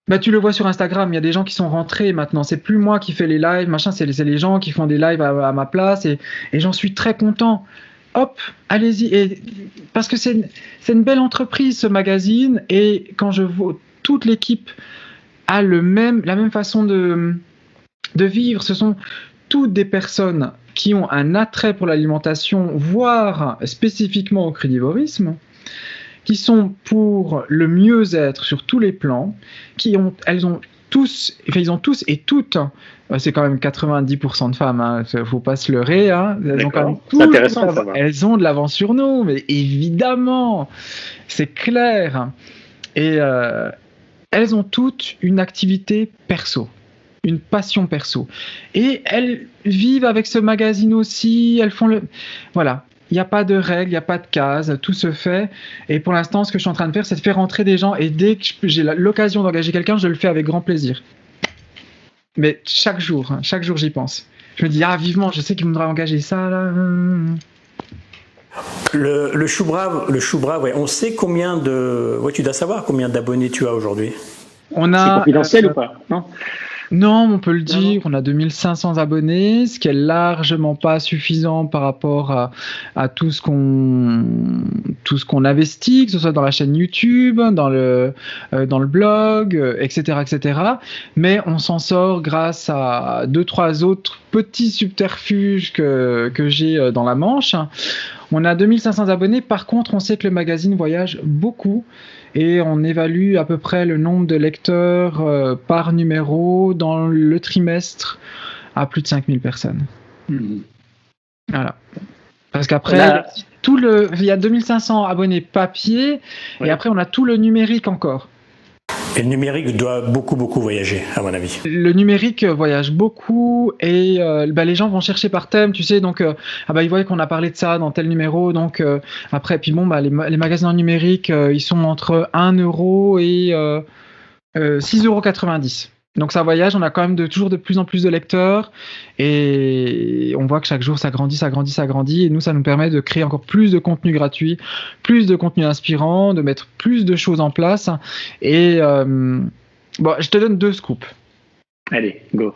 S2: Bah, tu le vois sur Instagram, il y a des gens qui sont rentrés maintenant. C'est plus moi qui fais les lives, machin, c'est c'est les gens qui font des lives à, à ma place et, et j'en suis très content. Hop, allez-y. Parce que c'est une, belle entreprise ce magazine et quand je vois toute l'équipe a le même, la même façon de, de vivre, ce sont toutes des personnes qui ont un attrait pour l'alimentation, voire spécifiquement au crudivorisme qui sont pour le mieux-être sur tous les plans, qui ont, elles ont tous, enfin ils ont tous et toutes, c'est quand même 90% de femmes, hein, faut pas se leurrer, hein, elles ont quand même
S3: intéressant de
S2: l'avance-
S3: savoir.
S2: elles ont de l'avance sur nous, mais évidemment, c'est clair. Et euh, elles ont toutes une activité perso, une passion perso. Et elles vivent avec ce magazine aussi, elles font le... Voilà, il n'y a pas de règles, il n'y a pas de cases, tout se fait. Et pour l'instant, ce que je suis en train de faire, c'est de faire rentrer des gens. Et dès que j'ai l'occasion d'engager quelqu'un, je le fais avec grand plaisir. Mais chaque jour, hein, chaque jour, j'y pense. Je me dis, ah, vivement, je sais qu'il voudra engager ça, là.
S1: Le, le chou brave, le chou brave, ouais. On sait combien de. Ouais, tu dois savoir combien d'abonnés tu as aujourd'hui.
S2: On
S3: C'est
S2: a.
S3: confidentiel
S2: euh,
S3: ou pas? Non?
S2: Non, on peut le dire, on a 2500 abonnés, ce qui est largement pas suffisant par rapport à, à tout ce qu'on tout ce qu'on investit, que ce soit dans la chaîne YouTube, dans le euh, dans le blog, euh, etc., etc. Mais on s'en sort grâce à deux trois autres petits subterfuges que que j'ai euh, dans la manche. On a 2500 abonnés. Par contre, on sait que le magazine voyage beaucoup et on évalue à peu près le nombre de lecteurs euh, par numéro dans le trimestre à plus de 5000 personnes.
S3: Mhm.
S2: Voilà. Parce qu'après, tout le, il y a 2500 abonnés papier
S3: Ouais.
S2: et après on a tout le numérique encore.
S1: Et le numérique doit beaucoup, beaucoup voyager, à mon avis.
S2: Le numérique voyage beaucoup et bah, les gens vont chercher par thème, tu sais, donc ah bah, ils voient qu'on a parlé de ça dans tel numéro, donc après, puis bon, bah, les, les magasins numériques, ils sont entre 1 euro et 6,90 euros. Donc ça voyage, on a quand même de, toujours de plus en plus de lecteurs et on voit que chaque jour ça grandit, ça grandit, ça grandit et nous ça nous permet de créer encore plus de contenu gratuit, plus de contenu inspirant, de mettre plus de choses en place et euh, bon, je te donne deux scoops.
S3: Allez, go.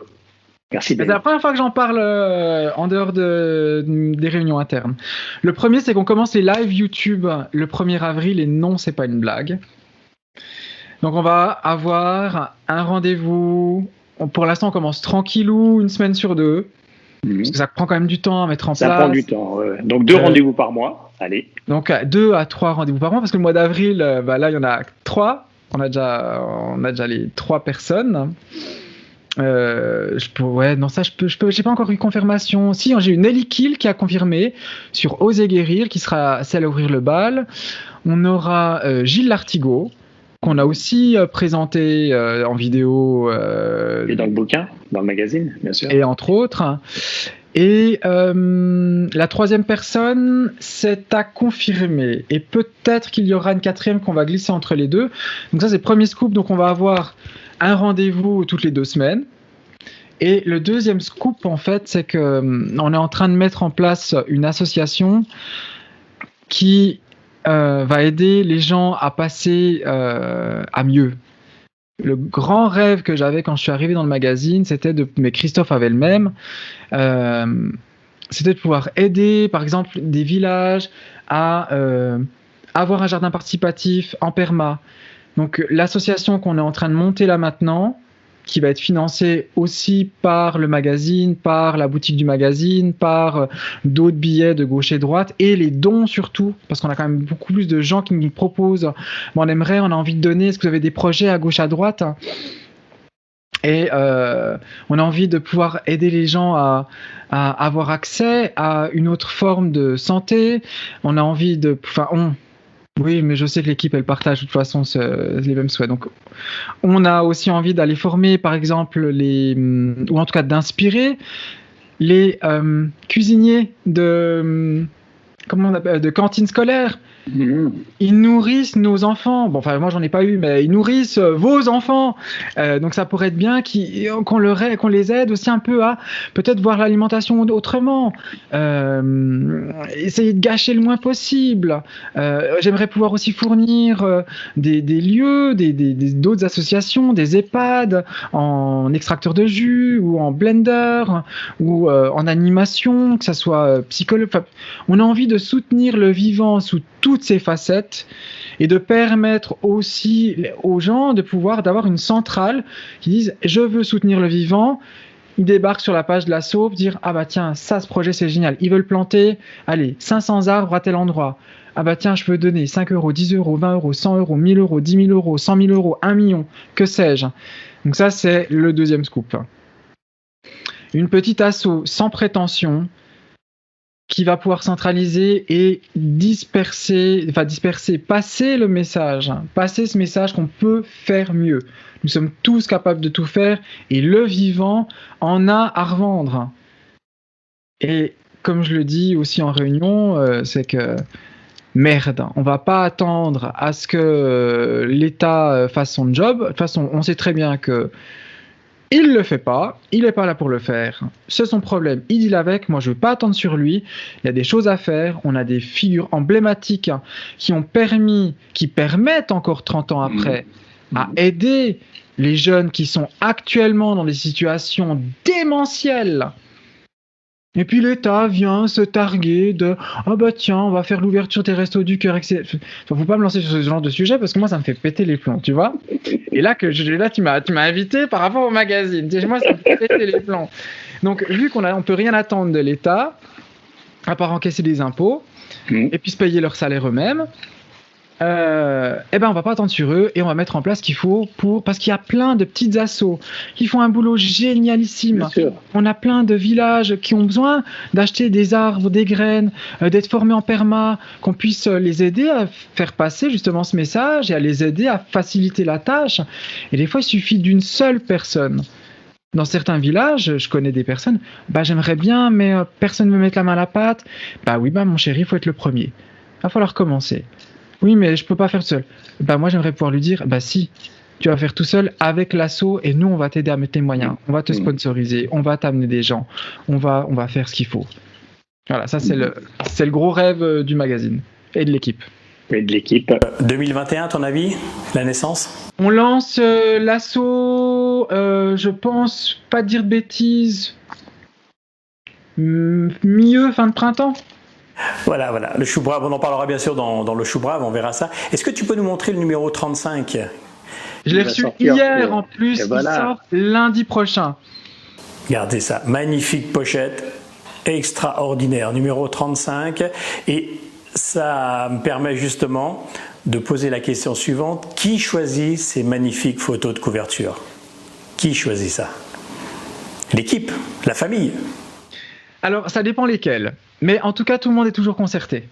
S3: Merci.
S2: C'est la première fois que j'en parle euh, en dehors de, des réunions internes. Le premier, c'est qu'on commence les live YouTube le 1er avril et non, c'est pas une blague. Donc on va avoir un rendez-vous. Pour l'instant, on commence tranquillou, une semaine sur deux. Mhm. Parce que ça prend quand même du temps à mettre en place.
S3: Ça prend du temps. Donc deux euh, rendez-vous par mois. Allez.
S2: Donc deux à trois rendez-vous par mois, parce que le mois d'avril, euh, bah, là, il y en a trois. On a déjà, on a déjà les trois personnes. Euh, je peux, ouais, non, ça, je peux, je peux, j'ai pas encore eu confirmation. Si, j'ai une Ellie Kill qui a confirmé sur Oser guérir, qui sera celle à ouvrir le bal. On aura Gilles Lartigot, qu'on a aussi euh, présenté euh, en vidéo.
S3: Euh, et dans le bouquin, dans le magazine, bien sûr.
S2: Et entre autres. Et la troisième personne, c'est à confirmer. Et peut-être qu'il y aura une quatrième qu'on va glisser entre les deux. Donc ça, c'est le premier scoop. Donc on va avoir un rendez-vous toutes les deux semaines. Et le deuxième scoop, en fait, c'est que on est en train de mettre en place une association qui euh, va aider les gens à passer euh, à mieux. Le grand rêve que j'avais quand je suis arrivé dans le magazine, c'était de, mais Christophe avait le même, euh, c'était de pouvoir aider, par exemple, des villages à avoir un jardin participatif en perma. Donc l'association qu'on est en train de monter là maintenant, qui va être financé aussi par le magazine, par la boutique du magazine, par euh, d'autres billets de gauche et droite, et les dons surtout, parce qu'on a quand même beaucoup plus de gens qui nous proposent, on aimerait, on a envie de donner, est-ce que vous avez des projets à gauche, à droite? Et euh, on a envie de pouvoir aider les gens à, à, avoir accès à une autre forme de santé. On a envie de, enfin, on, oui, mais je sais que l'équipe, elle partage de toute façon les mêmes souhaits. Donc, on a aussi envie d'aller former, par exemple, les, ou en tout cas d'inspirer les euh, cuisiniers de, comment on appelle, de cantines scolaires ils nourrissent nos enfants. Bon, enfin, moi, j'en ai pas eu, mais ils nourrissent euh, vos enfants. Euh, donc, ça pourrait être bien qu'on leur qu'on les aide aussi un peu à peut-être voir l'alimentation autrement. Euh, essayer de gâcher le moins possible. J'aimerais pouvoir aussi fournir des, lieux, des, d'autres associations, des EHPAD en extracteur de jus ou en blender ou en animation, que ça soit psychologue. on a envie de soutenir le vivant sous toutes ces facettes et de permettre aussi aux gens de pouvoir d'avoir une centrale qui disent je veux soutenir le vivant. Ils débarquent sur la page de la SOAP, dire ah bah tiens ça ce projet c'est génial. Ils veulent planter allez 500 arbres à tel endroit. Ah bah tiens je peux donner 5 euros 10 euros 20 euros 100 euros 1000 euros 10 000 euros 100 000 euros 1 million que sais-je. Donc ça c'est le deuxième scoop. Une petite asso sans prétention qui va pouvoir centraliser et disperser, enfin disperser, passer le message, hein. passer ce message qu'on peut faire mieux. Nous sommes tous capables de tout faire et le vivant en a à revendre. Et comme je le dis aussi en réunion, euh, c'est que merde, on va pas attendre à ce que euh, l'État euh, fasse son job. De toute façon, on sait très bien que il le fait pas, il n'est pas là pour le faire. C'est son problème. Il dit avec, moi je veux pas attendre sur lui. Il y a des choses à faire. On a des figures emblématiques qui ont permis, qui permettent encore 30 ans après, à aider les jeunes qui sont actuellement dans des situations démentielles et puis l'État vient se targuer de ah bah tiens on va faire l'ouverture des restos du cœur etc. Faut pas me lancer sur ce genre de sujet parce que moi ça me fait péter les plombs tu vois. Et là que je, là tu m'as tu m'as invité par rapport au magazine. Moi ça me fait péter les plombs. Donc vu qu'on a on peut rien attendre de l'État à part encaisser des impôts mmh. et puis se payer leur salaire eux-mêmes. Euh, eh ben on va pas attendre sur eux et on va mettre en place ce qu'il faut pour parce qu'il y a plein de petites assos qui font un boulot génialissime. On a plein de villages qui ont besoin d'acheter des arbres, des graines, euh, d'être formés en perma, qu'on puisse les aider à faire passer justement ce message et à les aider à faciliter la tâche. Et des fois, il suffit d'une seule personne. Dans certains villages, je connais des personnes, bah j'aimerais bien, mais euh, personne ne me met la main à la pâte. Bah oui, bah mon chéri, il faut être le premier. Il va falloir commencer. Oui, mais je peux pas faire tout seul. Bah moi, j'aimerais pouvoir lui dire, bah si, tu vas faire tout seul avec l'assaut et nous, on va t'aider à mettre les moyens. On va te sponsoriser, on va t'amener des gens, on va, on va faire ce qu'il faut. Voilà, ça c'est le, c'est le gros rêve euh, du magazine et de l'équipe.
S3: Et de l'équipe.
S1: 2021, à ton avis, la naissance?
S2: On lance euh, l'assaut, euh, je pense, pas dire de bêtises, m- milieu, fin de printemps.
S1: Voilà, voilà. Le chou brave, on en parlera bien sûr dans, dans le chou brave, on verra ça. Est-ce que tu peux nous montrer le numéro 35
S2: Je l'ai reçu hier en plus,
S3: et
S2: il sort lundi prochain.
S1: Regardez ça, magnifique pochette, extraordinaire, numéro 35. Et ça me permet justement de poser la question suivante. Qui choisit ces magnifiques photos de couverture? Qui choisit ça? L'équipe, la famille?
S2: Alors, ça dépend lesquels. Mais en tout cas, tout le monde est toujours concerté.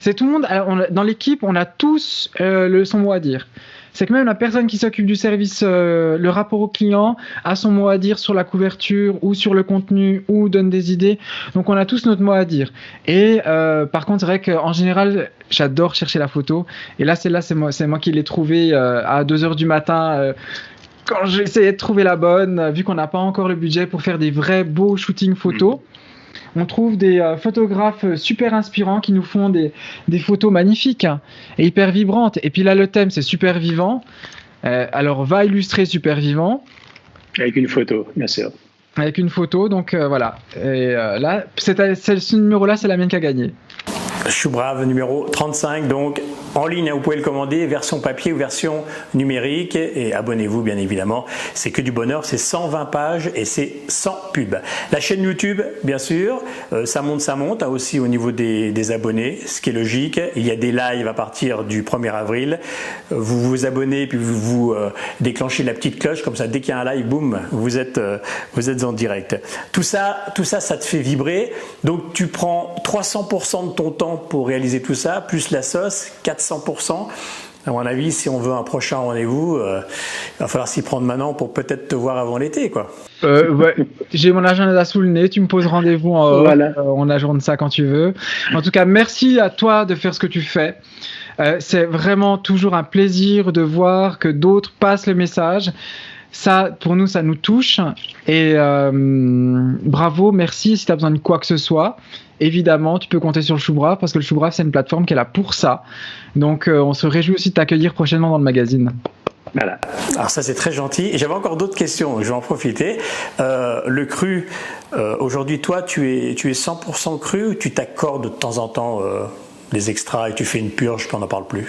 S2: C'est tout le monde. dans l'équipe, on a tous euh, son mot à dire. C'est que même la personne qui s'occupe du service, euh, le rapport au client, a son mot à dire sur la couverture ou sur le contenu ou donne des idées. Donc, on a tous notre mot à dire. Et euh, par contre, c'est vrai qu'en général, j'adore chercher la photo. Et là, c'est là, c'est moi, qui l'ai trouvée à 2 heures du matin. quand j'essayais de trouver la bonne, vu qu'on n'a pas encore le budget pour faire des vrais beaux shootings photos, on trouve des euh, photographes super inspirants qui nous font des, des photos magnifiques hein, et hyper vibrantes. Et puis là, le thème, c'est super vivant. Euh, alors, va illustrer super vivant
S3: Avec une photo, bien sûr.
S2: avec une photo. Donc euh, voilà. Et euh, là, ce numéro-là, c'est la mienne qui a gagné.
S1: Chou brave numéro 35, donc en ligne, hein, vous pouvez le commander, version papier ou version numérique. Et abonnez-vous, bien évidemment. C'est que du bonheur, c'est 120 pages et c'est sans pub. La chaîne YouTube, bien sûr, euh, ça monte, ça monte, hein, aussi au niveau des, des abonnés, ce qui est logique. Il y a des lives à partir du 1er avril. Vous vous abonnez, puis vous, vous euh, déclenchez la petite cloche, comme ça, dès qu'il y a un live, boum, vous êtes, euh, vous êtes en direct. Tout ça, tout ça, ça te fait vibrer. Donc tu prends 300% de ton temps pour réaliser tout ça, plus la sauce, 400%. À mon avis, si on veut un prochain rendez-vous, euh, il va falloir s'y prendre maintenant pour peut-être te voir avant l'été, quoi.
S2: Euh, ouais, j'ai mon agenda sous le nez, tu me poses rendez-vous en off,
S3: Voilà.
S2: euh, on ajourne ça quand tu veux. En tout cas, merci à toi de faire ce que tu fais. Euh, c'est vraiment toujours un plaisir de voir que d'autres passent le message. Ça, pour nous, ça nous touche. Et euh, bravo, merci. Si tu as besoin de quoi que ce soit, évidemment, tu peux compter sur le Choubrave parce que le Choubrave, c'est une plateforme qui est là pour ça. Donc, euh, on se réjouit aussi de t'accueillir prochainement dans le magazine.
S3: Voilà.
S1: Alors ça c'est très gentil. J'avais encore d'autres questions, je vais en profiter. Euh, le cru, euh, aujourd'hui toi tu es, tu es 100% cru ou tu t'accordes de temps en temps euh, des extras et tu fais une purge puis on n'en parle plus?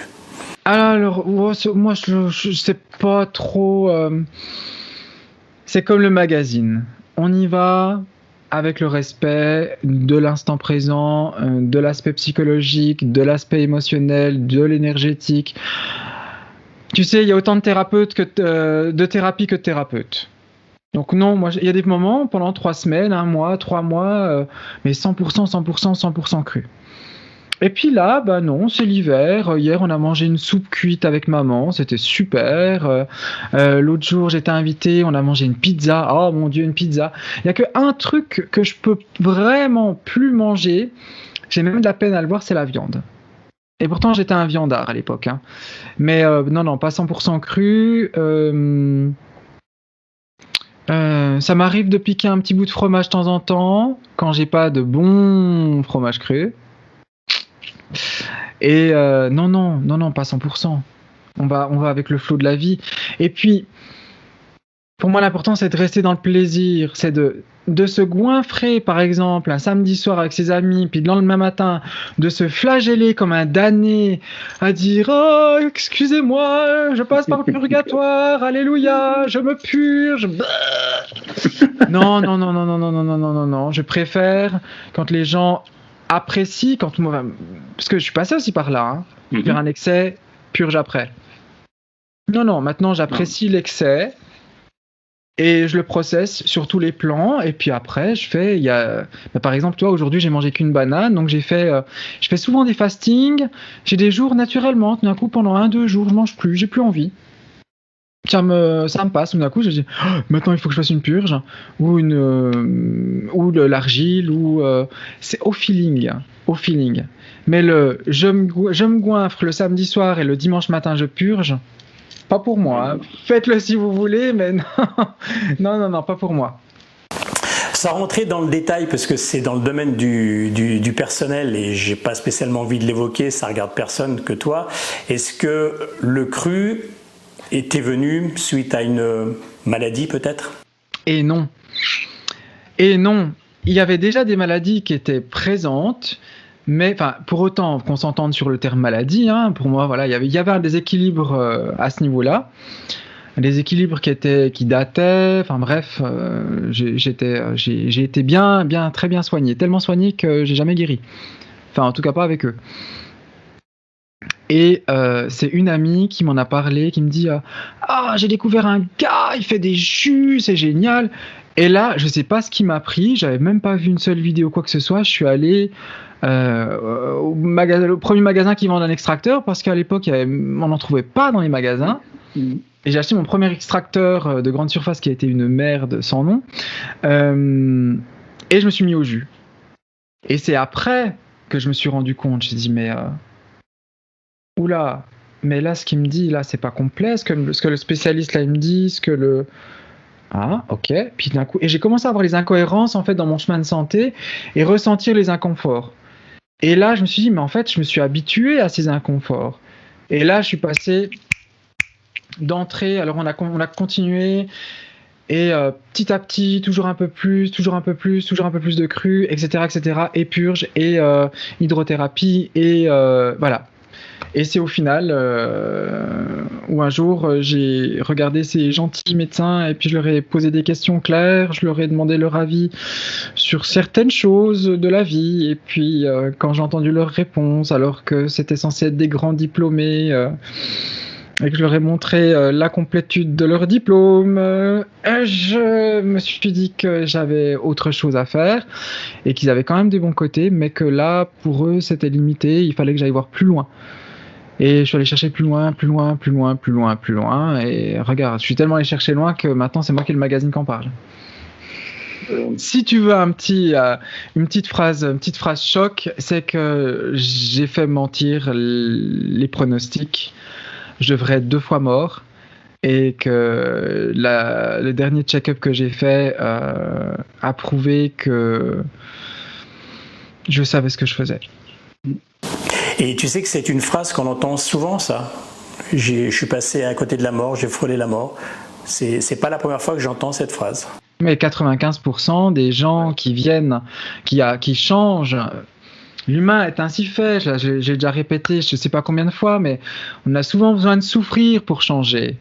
S2: Alors, moi, je, je sais pas trop. euh, C'est comme le magazine. On y va avec le respect de l'instant présent, euh, de l'aspect psychologique, de l'aspect émotionnel, de l'énergétique. Tu sais, il y a autant de thérapeutes que de, euh, de thérapie que de thérapeutes. Donc non, il y a des moments pendant trois semaines, un mois, trois mois, euh, mais 100%, 100%, 100% cru. Et puis là, bah non, c'est l'hiver. Hier, on a mangé une soupe cuite avec maman, c'était super. Euh, euh, L'autre jour, j'étais invité, on a mangé une pizza. Oh mon dieu, une pizza. Il y a que un truc que je peux vraiment plus manger. J'ai même de la peine à le voir, c'est la viande. Et pourtant, j'étais un viandard à l'époque. hein. Mais euh, non, non, pas 100% cru. Ça m'arrive de piquer un petit bout de fromage de temps en temps quand j'ai pas de bon fromage cru. Et euh, non, non, non, non, pas 100%. On va, on va avec le flot de la vie. Et puis, pour moi, l'important, c'est de rester dans le plaisir. C'est de, de se goinfrer, par exemple, un samedi soir avec ses amis, puis le lendemain matin, de se flageller comme un damné, à dire Oh, excusez-moi, je passe par le purgatoire, alléluia, je me purge. non, non, non, non, non, non, non, non, non, non, non. Je préfère quand les gens apprécient, quand moi, parce que je suis passé aussi par là, hein,
S3: Mhm.
S2: faire un excès, purge après. Non, non, maintenant j'apprécie l'excès et je le processe sur tous les plans. Et puis après, je fais, il y a, bah, par exemple, toi aujourd'hui j'ai mangé qu'une banane, donc j'ai fait, euh, je fais souvent des fastings. J'ai des jours naturellement, tout d'un coup pendant un deux jours, je mange plus, j'ai plus envie. Ça me, ça me passe. Tout d'un coup, je dis, Oh, maintenant il faut que je fasse une purge ou une, euh, ou l'argile ou euh, c'est au feeling, au feeling. Mais le, je me, je me goinfre le samedi soir et le dimanche matin je purge. Pas pour moi. Faites-le si vous voulez, mais non, non, non, non, pas pour moi.
S1: Sans rentrer dans le détail, parce que c'est dans le domaine du, du, du personnel et j'ai pas spécialement envie de l'évoquer, ça regarde personne que toi. Est-ce que le cru était venu suite à une maladie peut-être?
S2: Et non. Et non. Il y avait déjà des maladies qui étaient présentes, mais pour autant qu'on s'entende sur le terme maladie, hein, pour moi, voilà, il y avait, un déséquilibre euh, à ce niveau-là. Des équilibres qui étaient, qui dataient, enfin bref, euh, j'ai été bien, bien, très bien soigné, tellement soigné que j'ai jamais guéri. Enfin, en tout cas pas avec eux. Et euh, c'est une amie qui m'en a parlé, qui me dit euh, Ah, j'ai découvert un gars, il fait des jus, c'est génial. Et là, je sais pas ce qui m'a pris, j'avais même pas vu une seule vidéo, quoi que ce soit. Je suis allé euh, au, premier magasin qui vend un extracteur parce qu'à l'époque, on n'en trouvait pas dans les magasins. Et j'ai acheté mon premier extracteur de grande surface qui a été une merde sans nom. Et je me suis mis au jus. Et c'est après que je me suis rendu compte. J'ai dit, mais. Oula, mais là, ce qu'il me dit, là, c'est pas complet. Ce que, le spécialiste, là, il me dit, ce que le. Ah, ok. Puis d'un coup. Et j'ai commencé à avoir les incohérences, en fait, dans mon chemin de santé et ressentir les inconforts. Et là, je me suis dit, mais en fait, je me suis habitué à ces inconforts. Et là, je suis passé d'entrée. Alors, on a, on a continué. Et euh, petit à petit, toujours un peu plus, toujours un peu plus, toujours un peu plus de cru, etc., etc. Et purge, et euh, hydrothérapie, et euh, voilà. Et c'est au final euh, où un jour euh, j'ai regardé ces gentils médecins et puis je leur ai posé des questions claires, je leur ai demandé leur avis sur certaines choses de la vie. Et puis euh, quand j'ai entendu leurs réponses, alors que c'était censé être des grands diplômés, et que je leur ai montré la complétude de leur diplôme, je me suis dit que j'avais autre chose à faire et qu'ils avaient quand même des bons côtés, mais que là, pour eux, c'était limité, il fallait que j'aille voir plus loin. Et je suis allé chercher plus loin, plus loin, plus loin, plus loin, plus loin. Et regarde, je suis tellement allé chercher loin que maintenant c'est moi qui ai le magazine qui en parle.
S3: Euh,
S2: Si tu veux un petit, euh, une petite phrase, une petite phrase choc, c'est que j'ai fait mentir les pronostics. Je devrais être deux fois mort et que la- le dernier check-up que j'ai fait euh, a prouvé que je savais ce que je faisais.
S1: Et tu sais que c'est une phrase qu'on entend souvent, ça. Je suis passé à côté de la mort, j'ai frôlé la mort. C'est pas la première fois que j'entends cette phrase.
S2: Mais 95% des gens qui viennent, qui, a, qui changent, l'humain est ainsi fait. J'ai déjà répété, je ne sais pas combien de fois, mais on a souvent besoin de souffrir pour changer.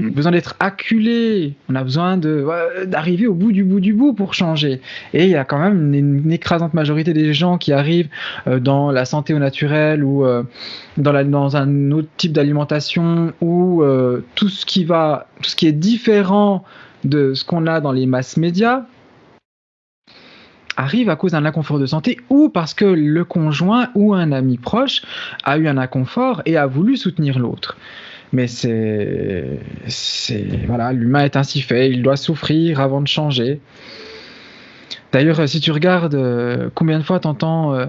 S2: On a besoin d'être acculé. On a besoin d'arriver au bout du bout du bout pour changer. Et il y a quand même une, une écrasante majorité des gens qui arrivent euh, dans la santé au naturel ou euh, dans, la- dans un autre type d'alimentation ou euh, tout ce qui va, tout ce qui est différent de ce qu'on a dans les masses médias arrive à cause d'un inconfort de santé ou parce que le conjoint ou un ami proche a eu un inconfort et a voulu soutenir l'autre. Mais c'est, c'est voilà, l'humain est ainsi fait, il doit souffrir avant de changer. D'ailleurs, euh, si tu regardes euh, combien de fois t'entends euh,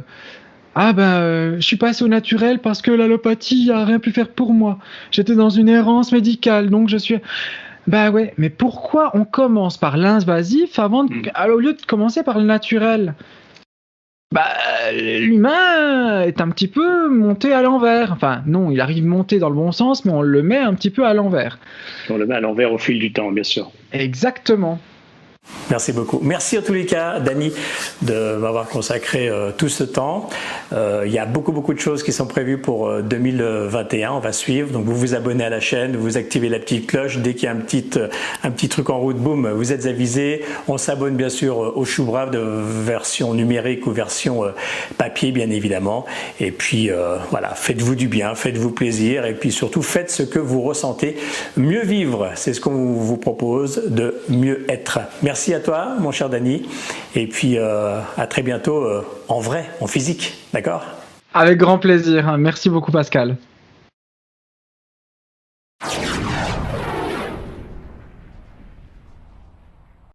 S2: ah ben je suis passé au naturel parce que l'allopathie a rien pu faire pour moi. J'étais dans une errance médicale donc je suis bah ouais, mais pourquoi on commence par l'invasif avant de...
S3: Mm.
S2: alors, au lieu de commencer par le naturel? Bah l'humain est un petit peu monté à l'envers. Enfin non, il arrive monté dans le bon sens, mais on le met un petit peu à l'envers.
S3: On le met à l'envers au fil du temps, bien sûr.
S2: Exactement.
S1: Merci beaucoup. Merci en tous les cas, Dani, de m'avoir consacré euh, tout ce temps. Euh, il y a beaucoup, beaucoup de choses qui sont prévues pour 2021. Euh, On va suivre. Donc, vous vous abonnez à la chaîne, vous activez la petite cloche. Dès qu'il y a un petit, un petit truc en route, boum, vous êtes avisé. On s'abonne bien sûr au Chou Brave de version numérique ou version papier, bien évidemment. Et puis, voilà, faites-vous du bien, faites-vous plaisir. Et puis surtout, faites ce que vous ressentez. Mieux vivre, c'est ce qu'on vous propose de mieux être. Merci à toi, mon cher Dany. Et puis, euh, à très bientôt euh, en vrai, en physique. D'accord?
S2: Avec grand plaisir. Merci beaucoup, Pascal.